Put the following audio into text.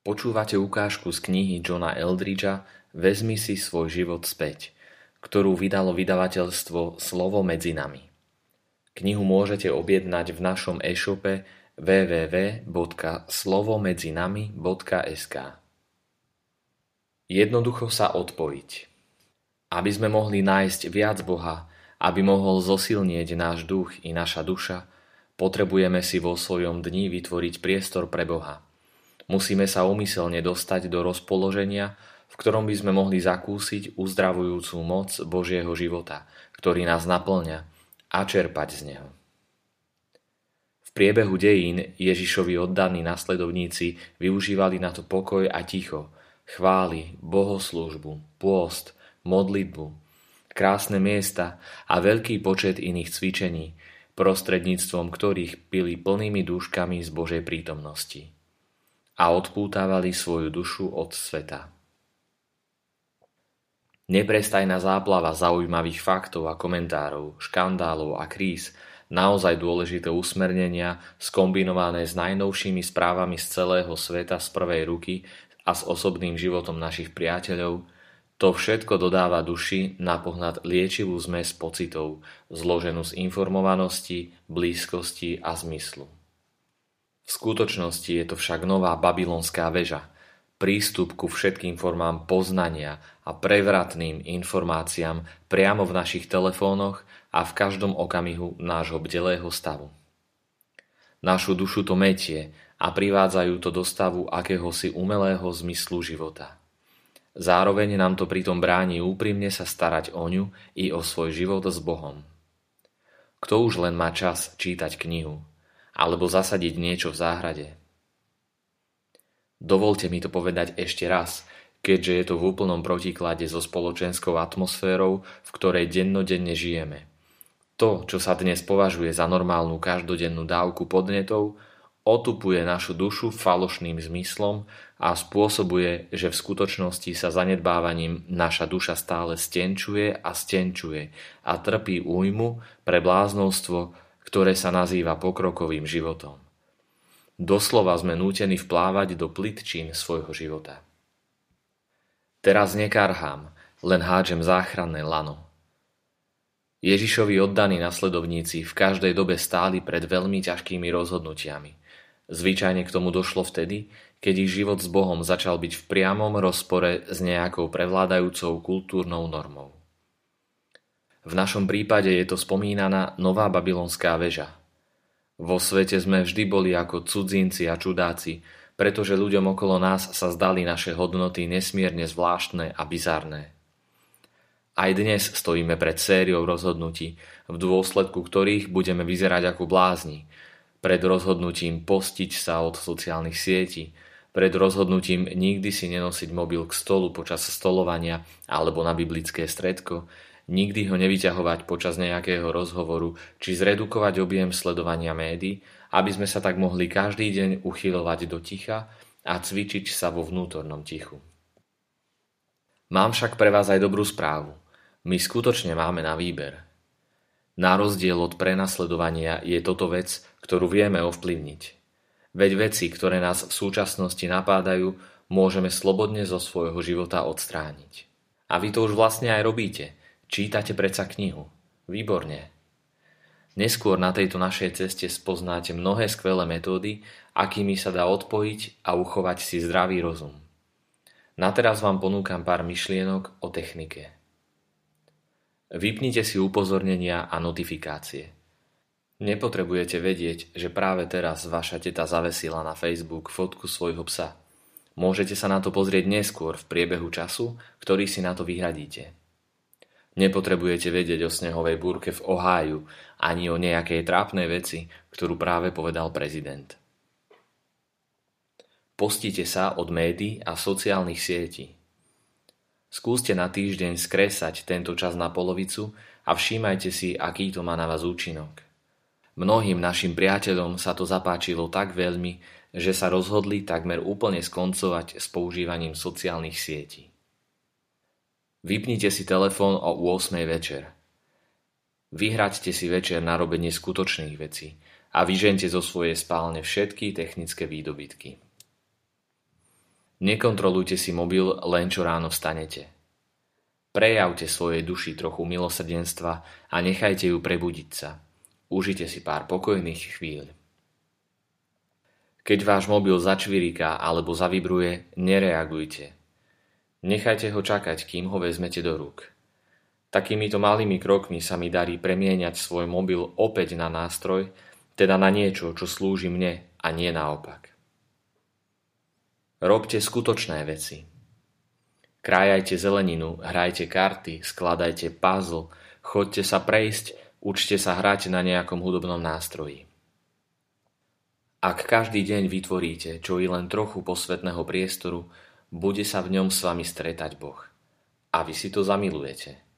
Počúvate ukážku z knihy Johna Eldridgea Vezmi si svoj život späť, ktorú vydalo vydavateľstvo Slovo medzi nami. Knihu môžete objednať v našom e-shope www.slovomedzinami.sk Jednoducho sa odpojiť. Aby sme mohli nájsť viac Boha, aby mohol zosilnieť náš duch i naša duša, potrebujeme si vo svojom dni vytvoriť priestor pre Boha – Musíme sa umyselne dostať do rozpoloženia, v ktorom by sme mohli zakúsiť uzdravujúcu moc Božieho života, ktorý nás naplňa a čerpať z Neho. V priebehu dejín Ježišovi oddaní nasledovníci využívali na to pokoj a ticho, chvály, bohoslúžbu, pôst, modlitbu, krásne miesta a veľký počet iných cvičení, prostredníctvom ktorých pili plnými dúškami z Božej prítomnosti a odpútavali svoju dušu od sveta. Neprestajná záplava zaujímavých faktov a komentárov, škandálov a kríz, naozaj dôležité usmernenia skombinované s najnovšími správami z celého sveta z prvej ruky a s osobným životom našich priateľov, to všetko dodáva duši na pohľad liečivú zmes pocitov, zloženú z informovanosti, blízkosti a zmyslu. V skutočnosti je to však nová babylonská väža, prístup ku všetkým formám poznania a prevratným informáciám priamo v našich telefónoch a v každom okamihu nášho bdelého stavu. Našu dušu to metie a privádzajú to do stavu akéhosi umelého zmyslu života. Zároveň nám to pritom bráni úprimne sa starať o ňu i o svoj život s Bohom. Kto už len má čas čítať knihu, alebo zasadiť niečo v záhrade. Dovolte mi to povedať ešte raz, keďže je to v úplnom protiklade so spoločenskou atmosférou, v ktorej dennodenne žijeme. To, čo sa dnes považuje za normálnu každodennú dávku podnetov, otupuje našu dušu falošným zmyslom a spôsobuje, že v skutočnosti sa zanedbávaním naša duša stále stenčuje a stenčuje a trpí újmu pre bláznovstvo, ktoré sa nazýva pokrokovým životom. Doslova sme nútení vplávať do plitčín svojho života. Teraz nekarhám, len hádžem záchranné lano. Ježišovi oddaní nasledovníci v každej dobe stáli pred veľmi ťažkými rozhodnutiami. Zvyčajne k tomu došlo vtedy, keď ich život s Bohom začal byť v priamom rozpore s nejakou prevládajúcou kultúrnou normou. V našom prípade je to spomínaná Nová babylonská väža. Vo svete sme vždy boli ako cudzinci a čudáci, pretože ľuďom okolo nás sa zdali naše hodnoty nesmierne zvláštne a bizarné. Aj dnes stojíme pred sériou rozhodnutí, v dôsledku ktorých budeme vyzerať ako blázni. Pred rozhodnutím postiť sa od sociálnych sietí, pred rozhodnutím nikdy si nenosiť mobil k stolu počas stolovania alebo na biblické stredko, nikdy ho nevyťahovať počas nejakého rozhovoru či zredukovať objem sledovania médií, aby sme sa tak mohli každý deň uchylovať do ticha a cvičiť sa vo vnútornom tichu. Mám však pre vás aj dobrú správu. My skutočne máme na výber. Na rozdiel od prenasledovania je toto vec, ktorú vieme ovplyvniť. Veď veci, ktoré nás v súčasnosti napádajú, môžeme slobodne zo svojho života odstrániť. A vy to už vlastne aj robíte – Čítate predsa knihu. Výborne. Neskôr na tejto našej ceste spoznáte mnohé skvelé metódy, akými sa dá odpojiť a uchovať si zdravý rozum. Na teraz vám ponúkam pár myšlienok o technike. Vypnite si upozornenia a notifikácie. Nepotrebujete vedieť, že práve teraz vaša teta zavesila na Facebook fotku svojho psa. Môžete sa na to pozrieť neskôr v priebehu času, ktorý si na to vyhradíte. Nepotrebujete vedieť o snehovej búrke v Oháju ani o nejakej trápnej veci, ktorú práve povedal prezident. Postite sa od médií a sociálnych sietí. Skúste na týždeň skresať tento čas na polovicu a všímajte si, aký to má na vás účinok. Mnohým našim priateľom sa to zapáčilo tak veľmi, že sa rozhodli takmer úplne skoncovať s používaním sociálnych sietí. Vypnite si telefón o 8 večer. Vyhraďte si večer na robenie skutočných vecí a vyžente zo svojej spálne všetky technické výdobytky. Nekontrolujte si mobil len čo ráno vstanete. Prejavte svojej duši trochu milosrdenstva a nechajte ju prebudiť sa. Užite si pár pokojných chvíľ. Keď váš mobil začviriká alebo zavibruje, nereagujte. Nechajte ho čakať, kým ho vezmete do rúk. Takýmito malými krokmi sa mi darí premieňať svoj mobil opäť na nástroj, teda na niečo, čo slúži mne a nie naopak. Robte skutočné veci. Krájajte zeleninu, hrajte karty, skladajte puzzle, chodte sa prejsť, učte sa hrať na nejakom hudobnom nástroji. Ak každý deň vytvoríte čo i len trochu posvetného priestoru, bude sa v ňom s vami stretať Boh. A vy si to zamilujete.